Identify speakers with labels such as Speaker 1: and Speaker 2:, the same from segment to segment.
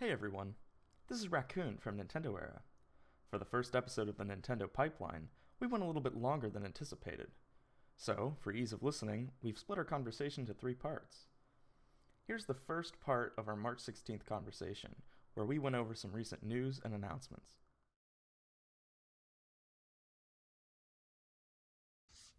Speaker 1: Hey everyone, this is Raccoon from Nintendo Era. For the first episode of the Nintendo Pipeline, we went a little bit longer than anticipated. So, for ease of listening, we've split our conversation into three parts. Here's the first part of our March 16th conversation, where we went over some recent news and announcements.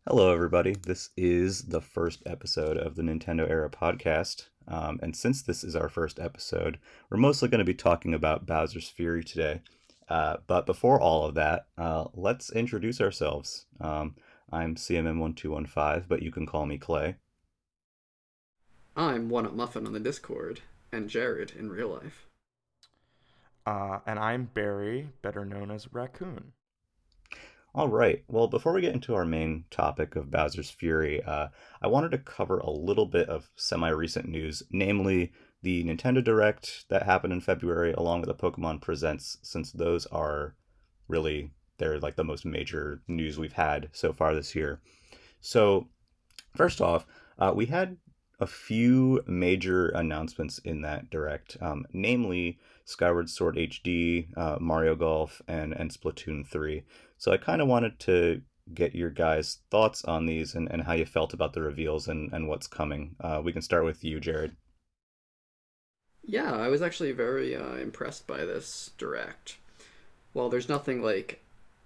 Speaker 2: Hello, everybody. This is the first episode of the Nintendo Era podcast. Um, and since this is our first episode, we're mostly going to be talking about Bowser's Fury today. Uh, but before all of that, uh, let's introduce ourselves. Um, I'm CMM1215, but you can call me Clay.
Speaker 3: I'm One Up Muffin on the Discord, and Jared in real life.
Speaker 1: Uh, and I'm Barry, better known as Raccoon.
Speaker 2: All right. Well, before we get into our main topic of Bowser's Fury, uh, I wanted to cover a little bit of semi recent news, namely the Nintendo Direct that happened in February, along with the Pokemon Presents, since those are really they're like the most major news we've had so far this year. So, first off, uh, we had a few major announcements in that direct, um, namely Skyward Sword HD, uh, Mario Golf, and and Splatoon three. So I kind of wanted to get your guys' thoughts on these and, and how you felt about the reveals and, and what's coming. Uh, we can start with you, Jared.
Speaker 3: Yeah, I was actually very uh, impressed by this direct. While there's nothing like,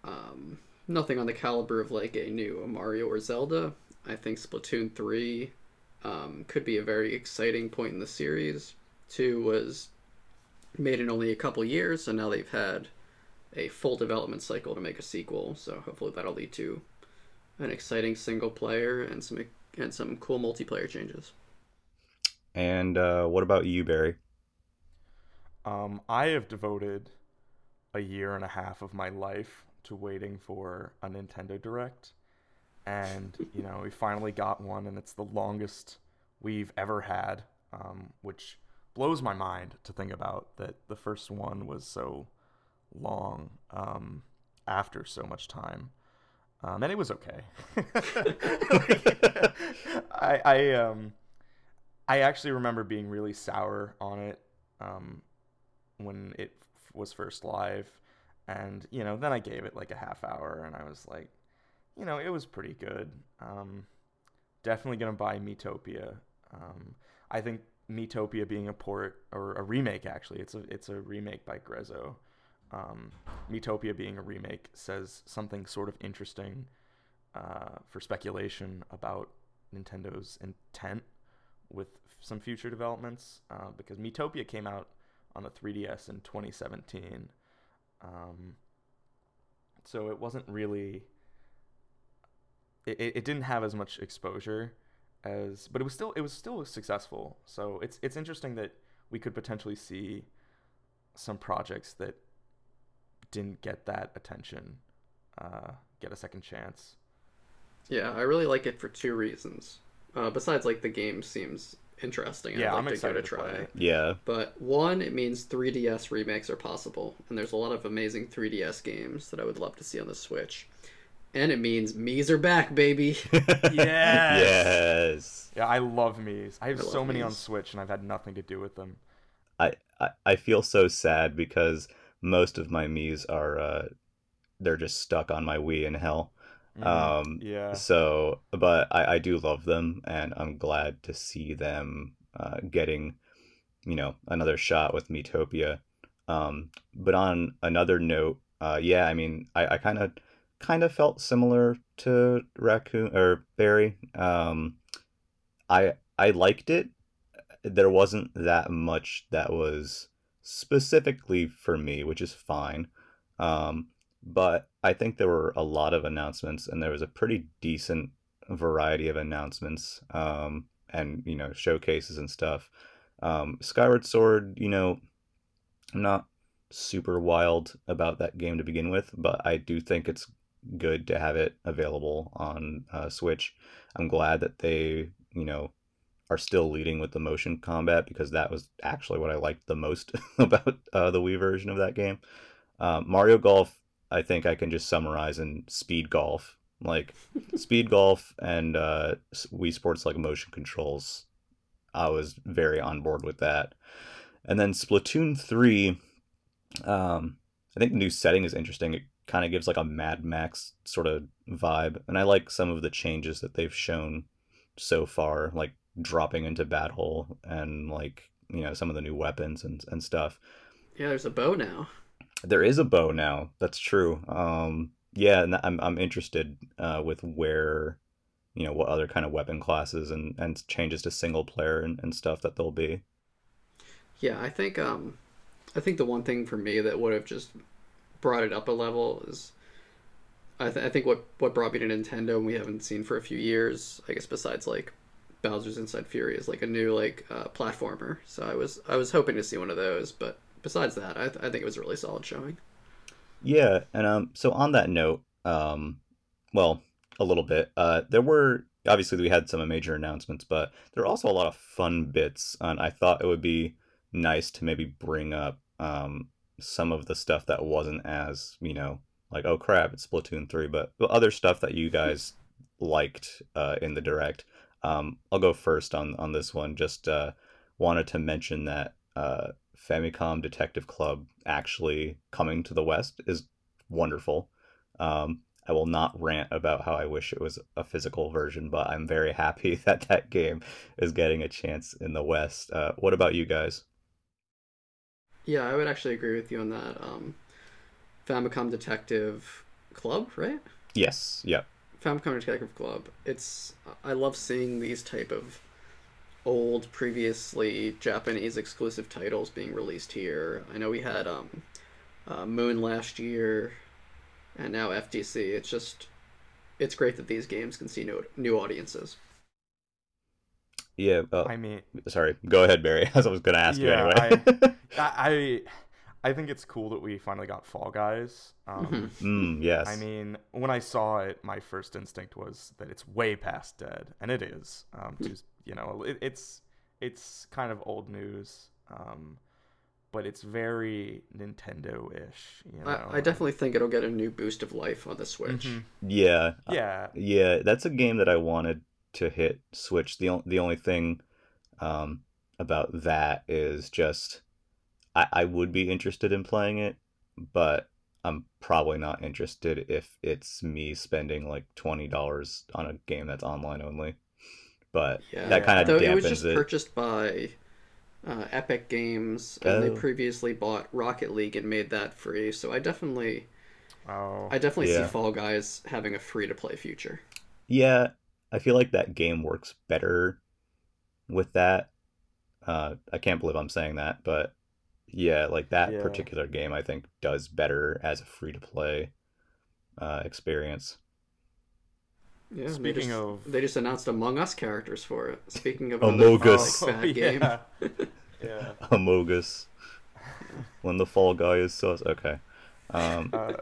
Speaker 3: um, nothing on the caliber of like a new Mario or Zelda, I think Splatoon 3 um, could be a very exciting point in the series. 2 was made in only a couple years, and now they've had a full development cycle to make a sequel. So hopefully that'll lead to an exciting single player and some and some cool multiplayer changes.
Speaker 2: And uh, what about you, Barry?
Speaker 1: Um, I have devoted a year and a half of my life to waiting for a Nintendo Direct, and you know we finally got one, and it's the longest we've ever had, um, which blows my mind to think about that the first one was so long um, after so much time. Um, and it was okay. I I um I actually remember being really sour on it um, when it f- was first live, and you know then I gave it like a half hour, and I was like, you know, it was pretty good. Um, definitely gonna buy Miitopia. Um, I think Miitopia being a port or a remake actually, it's a it's a remake by Grezzo um, Miitopia being a remake says something sort of interesting uh, for speculation about Nintendo's intent with some future developments uh, because Miitopia came out on the 3DS in 2017. Um, so it wasn't really. It, it didn't have as much exposure as, but it was still it was still successful. So it's it's interesting that we could potentially see some projects that didn't get that attention uh, get a second chance.
Speaker 3: Yeah, I really like it for two reasons. Uh, besides, like the game seems interesting.
Speaker 1: Yeah,
Speaker 3: I'd like
Speaker 1: I'm
Speaker 3: to
Speaker 1: excited
Speaker 3: give
Speaker 1: to
Speaker 3: try.
Speaker 1: play it.
Speaker 2: Yeah.
Speaker 3: But one, it means 3DS remakes are possible, and there's a lot of amazing 3DS games that I would love to see on the Switch. And it means Mii's are back, baby.
Speaker 1: Yes.
Speaker 2: yes.
Speaker 1: Yeah, I love Mii's. I have
Speaker 3: I
Speaker 1: so
Speaker 3: love
Speaker 1: many on Switch, and I've had nothing to do with them.
Speaker 2: I, I, I feel so sad because most of my Mii's are uh, they're just stuck on my Wii in hell.
Speaker 1: Mhm.
Speaker 2: Um,
Speaker 1: yeah.
Speaker 2: So, but I, I do love them, and I'm glad to see them uh, getting, you know, another shot with Miitopia. Um, but on another note, uh, yeah, I mean, I, I kind of kind of felt similar to Raccoon or Barry. Um, I I liked it. There wasn't that much that was specifically for me, which is fine. Um, but I think there were a lot of announcements, and there was a pretty decent variety of announcements, um, and you know showcases and stuff. Um, Skyward Sword, you know, I'm not super wild about that game to begin with, but I do think it's good to have it available on uh, Switch. I'm glad that they, you know, are still leading with the motion combat because that was actually what I liked the most about uh, the Wii version of that game. Um, Mario Golf, I think I can just summarize in speed golf. Like speed golf and uh, Wii Sports like motion controls, I was very on board with that. And then Splatoon 3, um, I think the new setting is interesting. It kind of gives like a Mad Max sort of vibe. And I like some of the changes that they've shown so far, like dropping into battle and like, you know, some of the new weapons and, and stuff.
Speaker 3: Yeah, there's a bow now.
Speaker 2: There is a bow now. That's true. Um, yeah, and I'm I'm interested uh, with where, you know, what other kind of weapon classes and, and changes to single player and, and stuff that there'll be.
Speaker 3: Yeah, I think um, I think the one thing for me that would have just brought it up a level is, I, th- I think what what brought me to Nintendo and we haven't seen for a few years. I guess besides like Bowser's Inside Fury is like a new like uh, platformer. So I was I was hoping to see one of those, but besides that, I, th- I think it was a really solid showing.
Speaker 2: Yeah, and um, so on that note, um, well, a little bit. Uh, there were obviously we had some major announcements, but there are also a lot of fun bits, and I thought it would be nice to maybe bring up um some of the stuff that wasn't as you know like oh crap it's Splatoon three, but other stuff that you guys liked uh, in the direct. Um, I'll go first on on this one. Just uh, wanted to mention that uh, Famicom Detective Club actually coming to the West is wonderful. Um, I will not rant about how I wish it was a physical version, but I'm very happy that that game is getting a chance in the West. Uh, what about you guys?
Speaker 3: Yeah, I would actually agree with you on that. Um, Famicom Detective Club, right?
Speaker 2: Yes. Yep.
Speaker 3: Famicom Detective Club. It's I love seeing these type of old, previously Japanese exclusive titles being released here. I know we had um, uh, Moon last year, and now FTC. It's just, it's great that these games can see new new audiences.
Speaker 2: Yeah. Uh,
Speaker 1: I mean,
Speaker 2: sorry. Go ahead, Barry. As I was going to ask
Speaker 1: Yeah,
Speaker 2: you anyway.
Speaker 1: I, I I think it's cool that we finally got Fall Guys. Um,
Speaker 2: mm, yes.
Speaker 1: I mean, when I saw it, my first instinct was that it's way past dead, and it is. Um, just you know, it, it's it's kind of old news, um, but it's very Nintendo-ish. You know,
Speaker 3: I, I definitely think it'll get a new boost of life on the Switch.
Speaker 1: Mhm.
Speaker 2: yeah.
Speaker 1: Yeah,
Speaker 2: Yeah, that's a game that I wanted to hit Switch. The on- the only thing um, about that is just I I would be interested in playing it, but I'm probably not interested if it's me spending like twenty dollars on a game that's online only. But
Speaker 3: Yeah,
Speaker 2: that kind of
Speaker 3: Though
Speaker 2: dampens
Speaker 3: it was just
Speaker 2: it.
Speaker 3: purchased by uh, Epic Games, and they
Speaker 2: Oh.
Speaker 3: previously bought Rocket League and made that free. So I definitely,
Speaker 1: oh,
Speaker 3: I definitely
Speaker 2: Yeah.
Speaker 3: see Fall Guys having a free to play future.
Speaker 2: Yeah, I feel like that game works better with that. Uh, I can't believe I'm saying that, but yeah, like that
Speaker 1: Yeah.
Speaker 2: particular game, I think does better as a free to play uh, experience.
Speaker 3: Yeah. and they
Speaker 1: Speaking
Speaker 3: just,
Speaker 1: of-
Speaker 3: they just announced Among Us characters for it. Speaking of
Speaker 2: Among
Speaker 3: another,
Speaker 2: Us.
Speaker 3: like, bad game.
Speaker 1: yeah. yeah.
Speaker 2: Amogus. when the fall guy is sus. Okay. Um,
Speaker 1: Uh,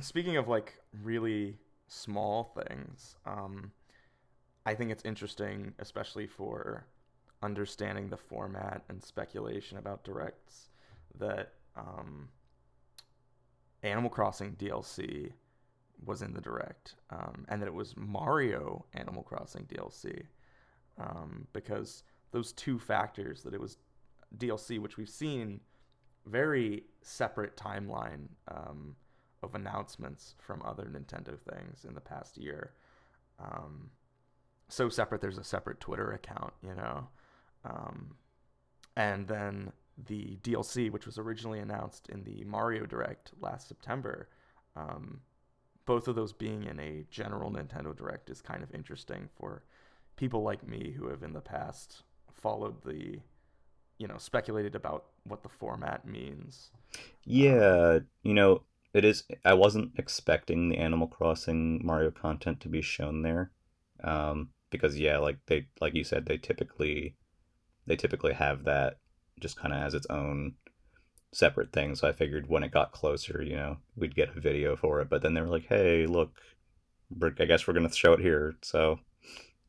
Speaker 1: speaking of like really small things, um, I think it's interesting, especially for understanding the format and speculation about directs, that um, Animal Crossing DLC was in the direct, um, and that it was Mario Animal Crossing DLC, um, because those two factors that it was DLC, which we've seen very separate timeline um, of announcements from other Nintendo things in the past year. Um, so separate, there's a separate Twitter account, you know. Um, and then the DLC, which was originally announced in the Mario Direct last September, um, both of those being in a general Nintendo Direct is kind of interesting for people like me who have in the past followed the, you know, speculated about what the format means.
Speaker 2: yeah, you know, it is. I wasn't expecting the Animal Crossing Mario content to be shown there, um, because yeah, like they, like you said, they typically, they typically have that just kind of as its own separate thing. So I figured when it got closer, you know, we'd get a video for it. But then they were like, "Hey, look, I guess we're gonna show it here." So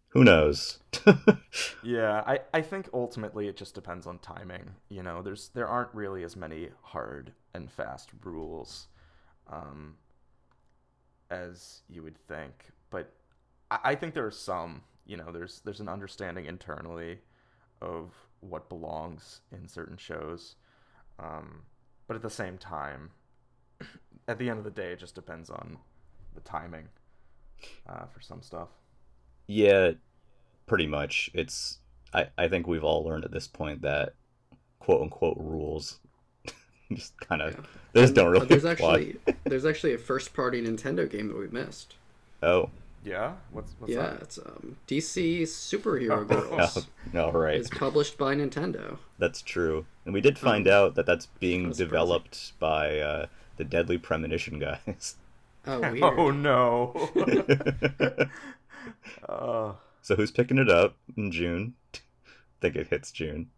Speaker 2: who knows?
Speaker 1: Yeah, I, I think ultimately it just depends on timing. You know, there's there aren't really as many hard and fast rules um, as you would think, but I, I think there are some. You know, there's there's an understanding internally of what belongs in certain shows. Um, but at the same time, at the end of the day, it just depends on the timing uh, for some stuff.
Speaker 2: Yeah, pretty much. It's I, I think we've all learned at this point that quote unquote rules just kind of
Speaker 3: Yeah.
Speaker 2: they just don't really
Speaker 3: There's
Speaker 2: apply.
Speaker 3: actually there's actually a first party Nintendo game that we missed.
Speaker 2: Oh,
Speaker 1: Yeah, what's what's
Speaker 3: yeah,
Speaker 1: that?
Speaker 3: it's um, DC Superhero
Speaker 1: Oh.
Speaker 3: Girls.
Speaker 2: no, right.
Speaker 3: It's published by Nintendo.
Speaker 2: That's true. And we did find out that that's being
Speaker 3: kinda surprising.
Speaker 2: developed by uh, the Deadly Premonition guys.
Speaker 3: Oh, weird.
Speaker 1: Oh no. uh,
Speaker 2: so who's picking it up in June? I think it hits June.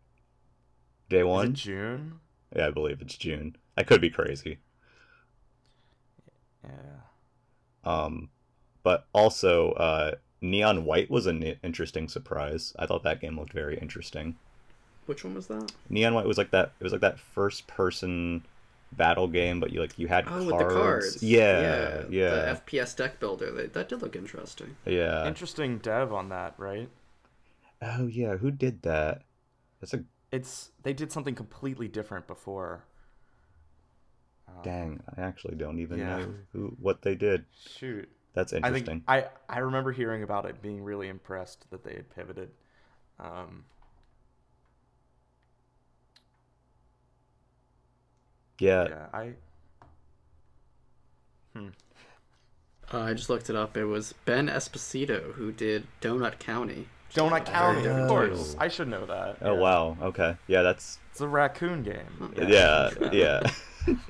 Speaker 2: Day
Speaker 1: is it
Speaker 2: one?
Speaker 1: June?
Speaker 2: Yeah, I believe it's June. I could be crazy.
Speaker 1: Yeah.
Speaker 2: Um, but also, uh, Neon White was an interesting surprise. I thought that game looked very interesting.
Speaker 3: Which one was that?
Speaker 2: Neon White was like that. It was like that first person battle game, but you like you had
Speaker 3: Oh,
Speaker 2: cards.
Speaker 3: with the cards.
Speaker 2: Yeah, yeah,
Speaker 3: The FPS deck builder. They, that did look interesting.
Speaker 2: yeah.
Speaker 1: Interesting dev on that, right?
Speaker 2: Oh yeah, who did that? That's a
Speaker 1: It's they did something completely different before. Um,
Speaker 2: dang. I actually don't even
Speaker 1: yeah.
Speaker 2: know who what they did.
Speaker 1: Shoot.
Speaker 2: That's
Speaker 1: I
Speaker 2: interesting.
Speaker 1: think I I remember hearing about it, being really impressed that they had pivoted. Um,
Speaker 2: yeah,
Speaker 1: yeah, I. Hmm.
Speaker 3: Uh, I just looked it up. It was Ben Esposito who did Donut County.
Speaker 1: Donut County,
Speaker 3: Very
Speaker 1: of course. I should know that.
Speaker 2: Oh
Speaker 1: yeah.
Speaker 2: wow. Okay. Yeah, that's
Speaker 1: It's a raccoon game.
Speaker 2: yeah, yeah.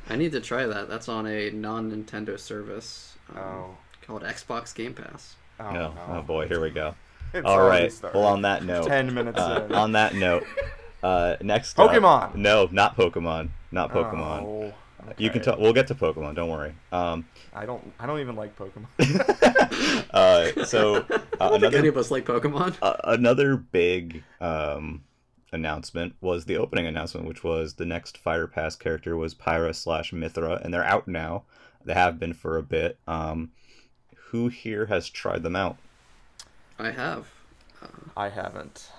Speaker 3: I need to try that. That's on a non-Nintendo service um,
Speaker 1: Oh.
Speaker 3: Called Xbox Game Pass.
Speaker 1: Oh,
Speaker 2: oh,
Speaker 1: no.
Speaker 2: oh boy, here we go.
Speaker 1: It's
Speaker 2: All
Speaker 1: started.
Speaker 2: Well, on that note,
Speaker 1: Ten minutes
Speaker 2: uh,
Speaker 1: in.
Speaker 2: on that note, uh, next up-
Speaker 1: Pokemon!
Speaker 2: no, not Pokemon. Not Pokemon.
Speaker 1: Oh,
Speaker 2: You can talk. We'll get to Pokemon. Don't worry. Um,
Speaker 1: I don't. I don't even like Pokemon.
Speaker 2: uh, so uh,
Speaker 3: I don't think
Speaker 2: another
Speaker 3: any of us like Pokemon.
Speaker 2: uh, another big um, announcement was the opening announcement, which was the next Fighters Pass character was Pyra slash Mythra, and they're out now. They have been for a bit. Um, who here has tried them out?
Speaker 3: I have.
Speaker 1: I haven't.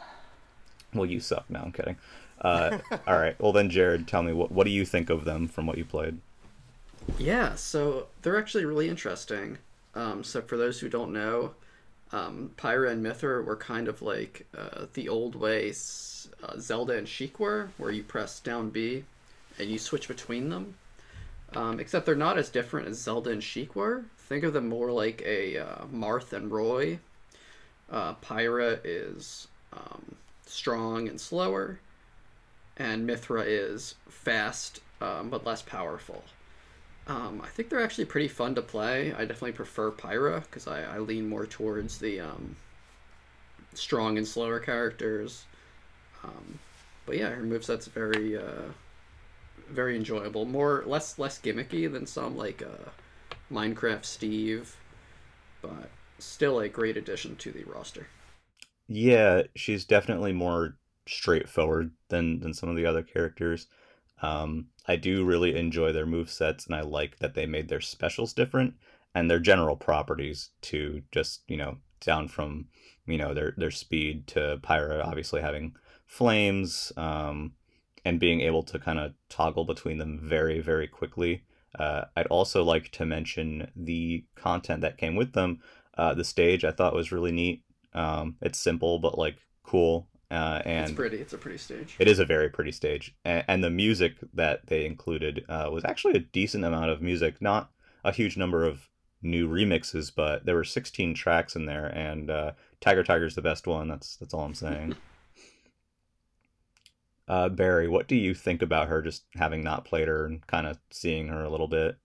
Speaker 2: Well, you suck. No, I'm kidding. Uh, all right. Well, then, Jared, tell me what what do you think of them from what you played?
Speaker 3: Yeah, so they're actually really interesting. Um, so for those who don't know, um, Pyra and Mythra were kind of like uh, the old way S- uh, Zelda and Sheik were, where you press down B and you switch between them. Um, except they're not as different as Zelda and Sheik were. Think of them more like a uh, Marth and Roy. Uh, Pyra is um, strong and slower, and Mythra is fast um, but less powerful. Um, I think they're actually pretty fun to play. I definitely prefer Pyra because I, I lean more towards the um, strong and slower characters. Um, but yeah, her moveset's very uh, very enjoyable. More less less gimmicky than some like uh, Minecraft Steve, but still a great addition to the roster.
Speaker 2: Yeah, she's definitely more straightforward than than some of the other characters. Um, I do really enjoy their move sets, and I like that they made their specials different and their general properties to just you know down from you know their their speed to Pyra obviously having flames um, and being able to kind of toggle between them very very quickly. Uh, I'd also like to mention the content that came with them. Uh, the stage I thought was really neat. Um, it's simple but like cool, uh, and
Speaker 3: it's pretty. It's a pretty stage.
Speaker 2: it is a very pretty stage, and, and the music that they included uh, was actually a decent amount of music. Not a huge number of new remixes, but there were 16 tracks in there, and uh, Tiger Tiger's the best one. That's that's all I'm saying. uh, Barry, what do you think about her? Just having not played her and kind of seeing her a little bit.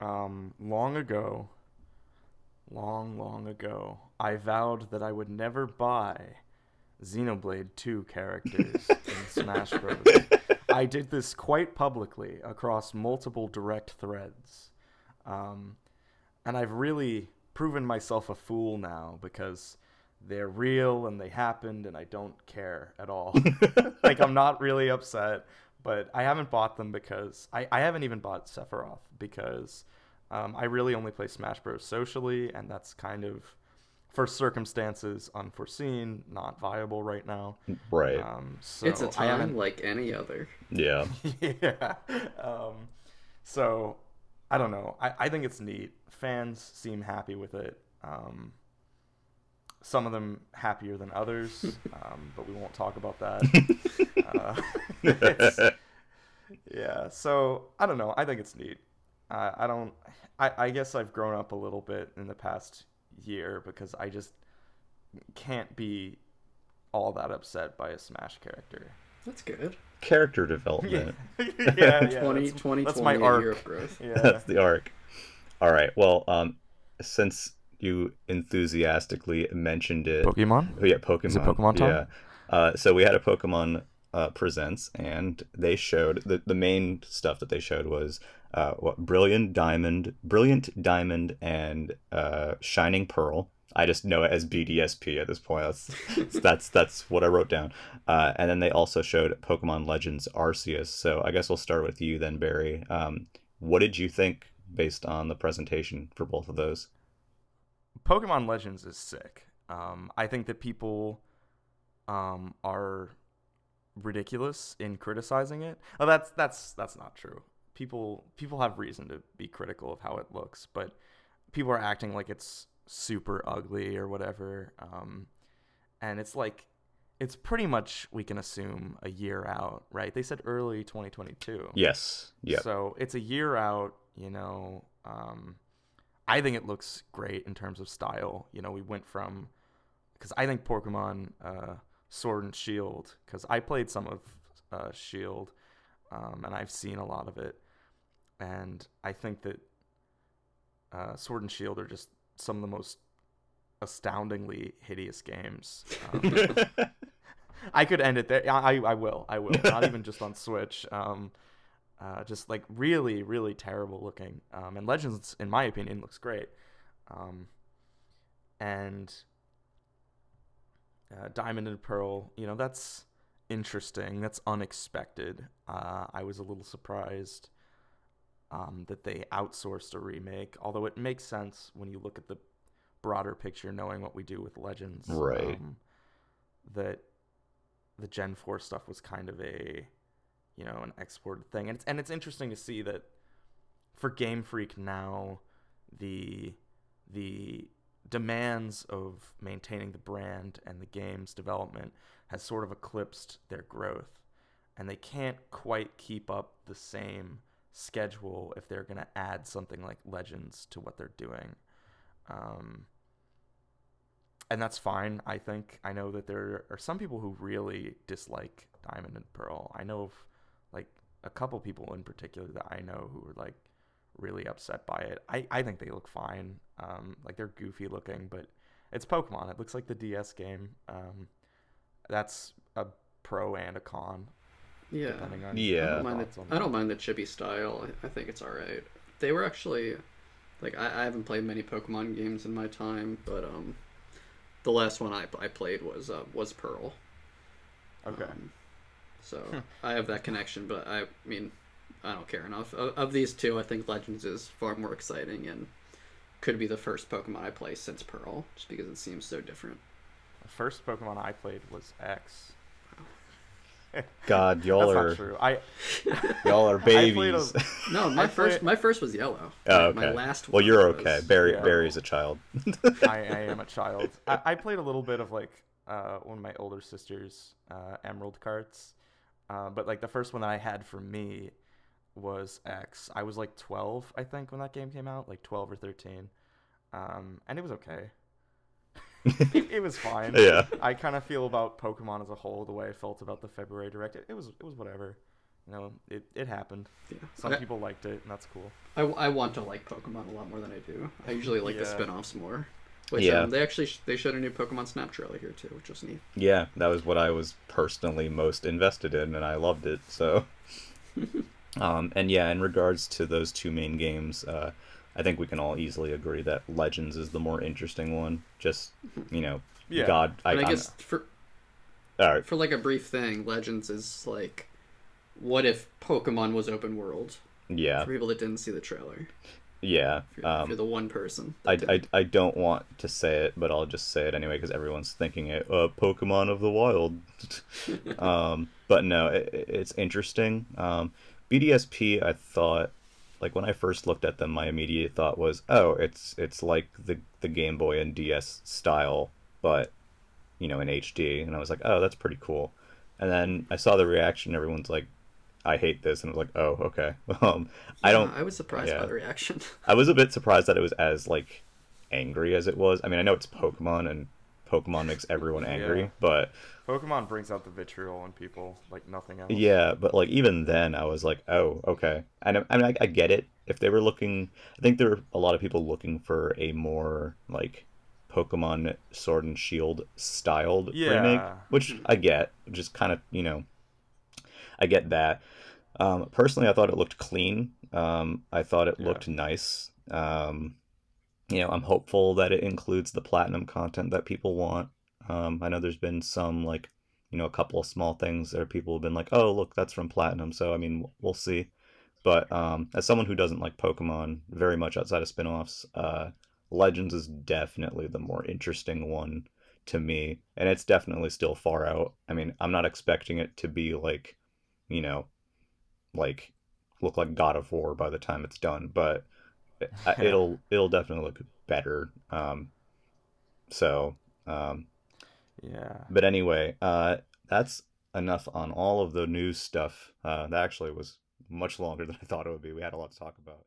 Speaker 1: Um, long ago, long, long ago, I vowed that I would never buy Xenoblade 2 characters in Smash Bros. I did this quite publicly across multiple direct threads. Um, and I've really proven myself a fool now because they're real and they happened and I don't care at all. like, I'm not really upset, but I haven't bought them because I, I haven't even bought Sephiroth because um, I really only play Smash Bros. socially, and that's kind of for circumstances unforeseen, not viable right now.
Speaker 2: Right.
Speaker 1: Um, so
Speaker 3: it's a time like any other.
Speaker 2: yeah.
Speaker 1: yeah. Um, so I don't know. I, I think it's neat. Fans seem happy with it. Um, some of them happier than others, um, but we won't talk about that. uh, yeah. So I don't know. I think it's neat. Uh, I don't. I, I guess I've grown up a little bit in the past year because I just can't be all that upset by a Smash character.
Speaker 3: That's good.
Speaker 2: Character development.
Speaker 1: yeah, yeah, yeah
Speaker 3: 20,
Speaker 1: that's,
Speaker 3: 20,
Speaker 1: that's
Speaker 3: 20,
Speaker 1: my arc.
Speaker 3: year of growth.
Speaker 1: Yeah.
Speaker 2: That's the arc. All right. Well, um, since you enthusiastically mentioned it,
Speaker 1: Pokemon.
Speaker 2: Oh, yeah, Pokemon.
Speaker 1: Is it Pokemon time?
Speaker 2: Yeah. Uh, so we had a Pokemon uh, presents, and they showed the the main stuff that they showed was uh, what Brilliant Diamond, Brilliant Diamond, and uh, Shining Pearl. I just know it as BDSP at this point. That's that's that's what I wrote down. Uh, and then they also showed Pokemon Legends Arceus. So I guess we'll start with you then, Barry. Um, what did you think based on the presentation for both of those?
Speaker 1: Pokemon Legends is sick. Um, I think that people um, are ridiculous in criticizing it. Oh, that's that's that's not true. People people have reason to be critical of how it looks, but people are acting like it's super ugly or whatever. Um, and it's like it's pretty much we can assume a year out, right? They said early 2022.
Speaker 2: Yes. Yep.
Speaker 1: So it's a year out, you know. Um, I think it looks great in terms of style. You know, we went from because I think Pokemon uh, Sword and Shield because I played some of uh, Shield um, and I've seen a lot of it, and I think that uh, Sword and Shield are just some of the most astoundingly hideous games. Um, I could end it there. I, I will. I will. Not even just on Switch. Um, uh, just like really, really terrible looking. Um, and Legends, in my opinion, looks great. Um, and uh, Diamond and Pearl, you know, that's interesting. That's unexpected. Uh, I was a little surprised um, that they outsourced a remake, although it makes sense when you look at the broader picture, knowing what we do with Legends.
Speaker 2: Right.
Speaker 1: Um, that the Gen 4 stuff was kind of a, you know, an exported thing. And it's, and it's interesting to see that for Game Freak now, the the demands of maintaining the brand and the game's development has sort of eclipsed their growth. And they can't quite keep up the same schedule if they're going to add something like Legends to what they're doing. Um, and that's fine, I think. I know that there are some people who really dislike Diamond and Pearl. I know of a couple people in particular that I know who are like really upset by it. I, I think they look fine. Um, like they're goofy looking, but it's Pokemon. It looks like the DS game. Um, that's a pro and a con,
Speaker 3: Yeah.
Speaker 1: depending on
Speaker 3: I
Speaker 2: Yeah.
Speaker 3: don't mind
Speaker 1: thoughts
Speaker 3: the,
Speaker 1: on
Speaker 3: I don't mind the chibi style. I, I think it's all right. They were actually like I, I haven't played many Pokemon games in my time, but um, the last one I, I played was uh, was Pearl.
Speaker 1: Okay.
Speaker 3: Um, so I have that connection, but I mean, I don't care enough. Of, of these two, I think Legends is far more exciting and could be the first Pokemon I play since Pearl, just because it seems so different.
Speaker 1: The first Pokemon I played was X.
Speaker 2: God, y'all
Speaker 1: That's
Speaker 2: are
Speaker 1: not true. I
Speaker 2: y'all are babies.
Speaker 1: a-
Speaker 3: No, my
Speaker 1: I
Speaker 3: first
Speaker 1: play-
Speaker 3: my first was Yellow.
Speaker 2: oh, okay.
Speaker 3: My last
Speaker 2: well,
Speaker 3: one
Speaker 2: you're
Speaker 3: was-
Speaker 2: okay. Barry,
Speaker 1: Yeah.
Speaker 2: Barry's a child.
Speaker 1: I, I am a child. I, I played a little bit of like uh, one of my older sisters' uh, Emerald carts, uh, but like the first one that I had for me was X. I was like 12, I think, when that game came out, like 12 or 13, um, and it was okay. it, it was fine.
Speaker 2: yeah.
Speaker 1: I kind of feel about Pokemon as a whole the way I felt about the February direct. It, it was it was whatever. You know, it, it happened.
Speaker 3: Yeah.
Speaker 1: Some
Speaker 3: I,
Speaker 1: people liked it, and that's cool.
Speaker 3: I, I want to like Pokemon a lot more than I do. I usually like the
Speaker 1: Yeah.
Speaker 3: spin-offs more. Which
Speaker 2: Yeah.
Speaker 3: um, they actually sh- they showed a new Pokemon Snap trailer here too, which was neat.
Speaker 2: Yeah, that was what I was personally most invested in, and I loved it. So, um, and yeah, in regards to those two main games, uh, I think we can all easily agree that Legends is the more interesting one. Just you know,
Speaker 1: Yeah.
Speaker 2: God, I,
Speaker 3: And I,
Speaker 2: I'm-
Speaker 3: guess for
Speaker 2: all right,
Speaker 3: for like a brief thing, Legends is like, what if Pokemon was open world?
Speaker 2: yeah,
Speaker 3: For people that didn't see the trailer.
Speaker 2: Yeah.
Speaker 3: If you're,
Speaker 2: Um,
Speaker 3: if you're the one person.
Speaker 2: I, I. I don't want to say it, but I'll just say it anyway because everyone's thinking it. Uh, Pokemon of the Wild. um, but no, it, it's interesting. Um, BDSP, I thought, like when I first looked at them, my immediate thought was, oh, it's it's like the the Game Boy and DS style, but you know in HD, and I was like, oh, that's pretty cool. And then I saw the reaction. Everyone's like, I hate this, and I was like, oh, okay. Um, I don't.
Speaker 3: I was surprised
Speaker 2: yeah.
Speaker 3: by the reaction.
Speaker 2: I was a bit surprised that it was as like angry as it was. I mean, I know it's Pokemon and Pokemon makes everyone angry,
Speaker 1: Yeah.
Speaker 2: but
Speaker 1: Pokemon brings out the vitriol in people like nothing else.
Speaker 2: yeah, but like even then, I was like, oh, okay. And I, I mean, I, I get it. If they were looking, I think there were a lot of people looking for a more like Pokemon Sword and Shield styled remake, which I get. Just kind of, you know, I get that. Um, personally, I thought it looked clean. Um, I thought it
Speaker 1: Yeah.
Speaker 2: looked nice. Um, you know, I'm hopeful that it includes the platinum content that people want. Um, I know there's been some like, you know, a couple of small things that people have been like, "Oh, look, that's from platinum." So I mean, we'll see. But um, as someone who doesn't like Pokemon very much outside of spin-offs, uh, Legends is definitely the more interesting one to me, and it's definitely still far out. I mean, I'm not expecting it to be like, you know, like look like God of War by the time it's done, but it- it'll it'll definitely look better. Um, so, um,
Speaker 1: Yeah.
Speaker 2: but anyway, uh, that's enough on all of the news stuff. Uh, that actually was much longer than I thought it would be. We had a lot to talk about.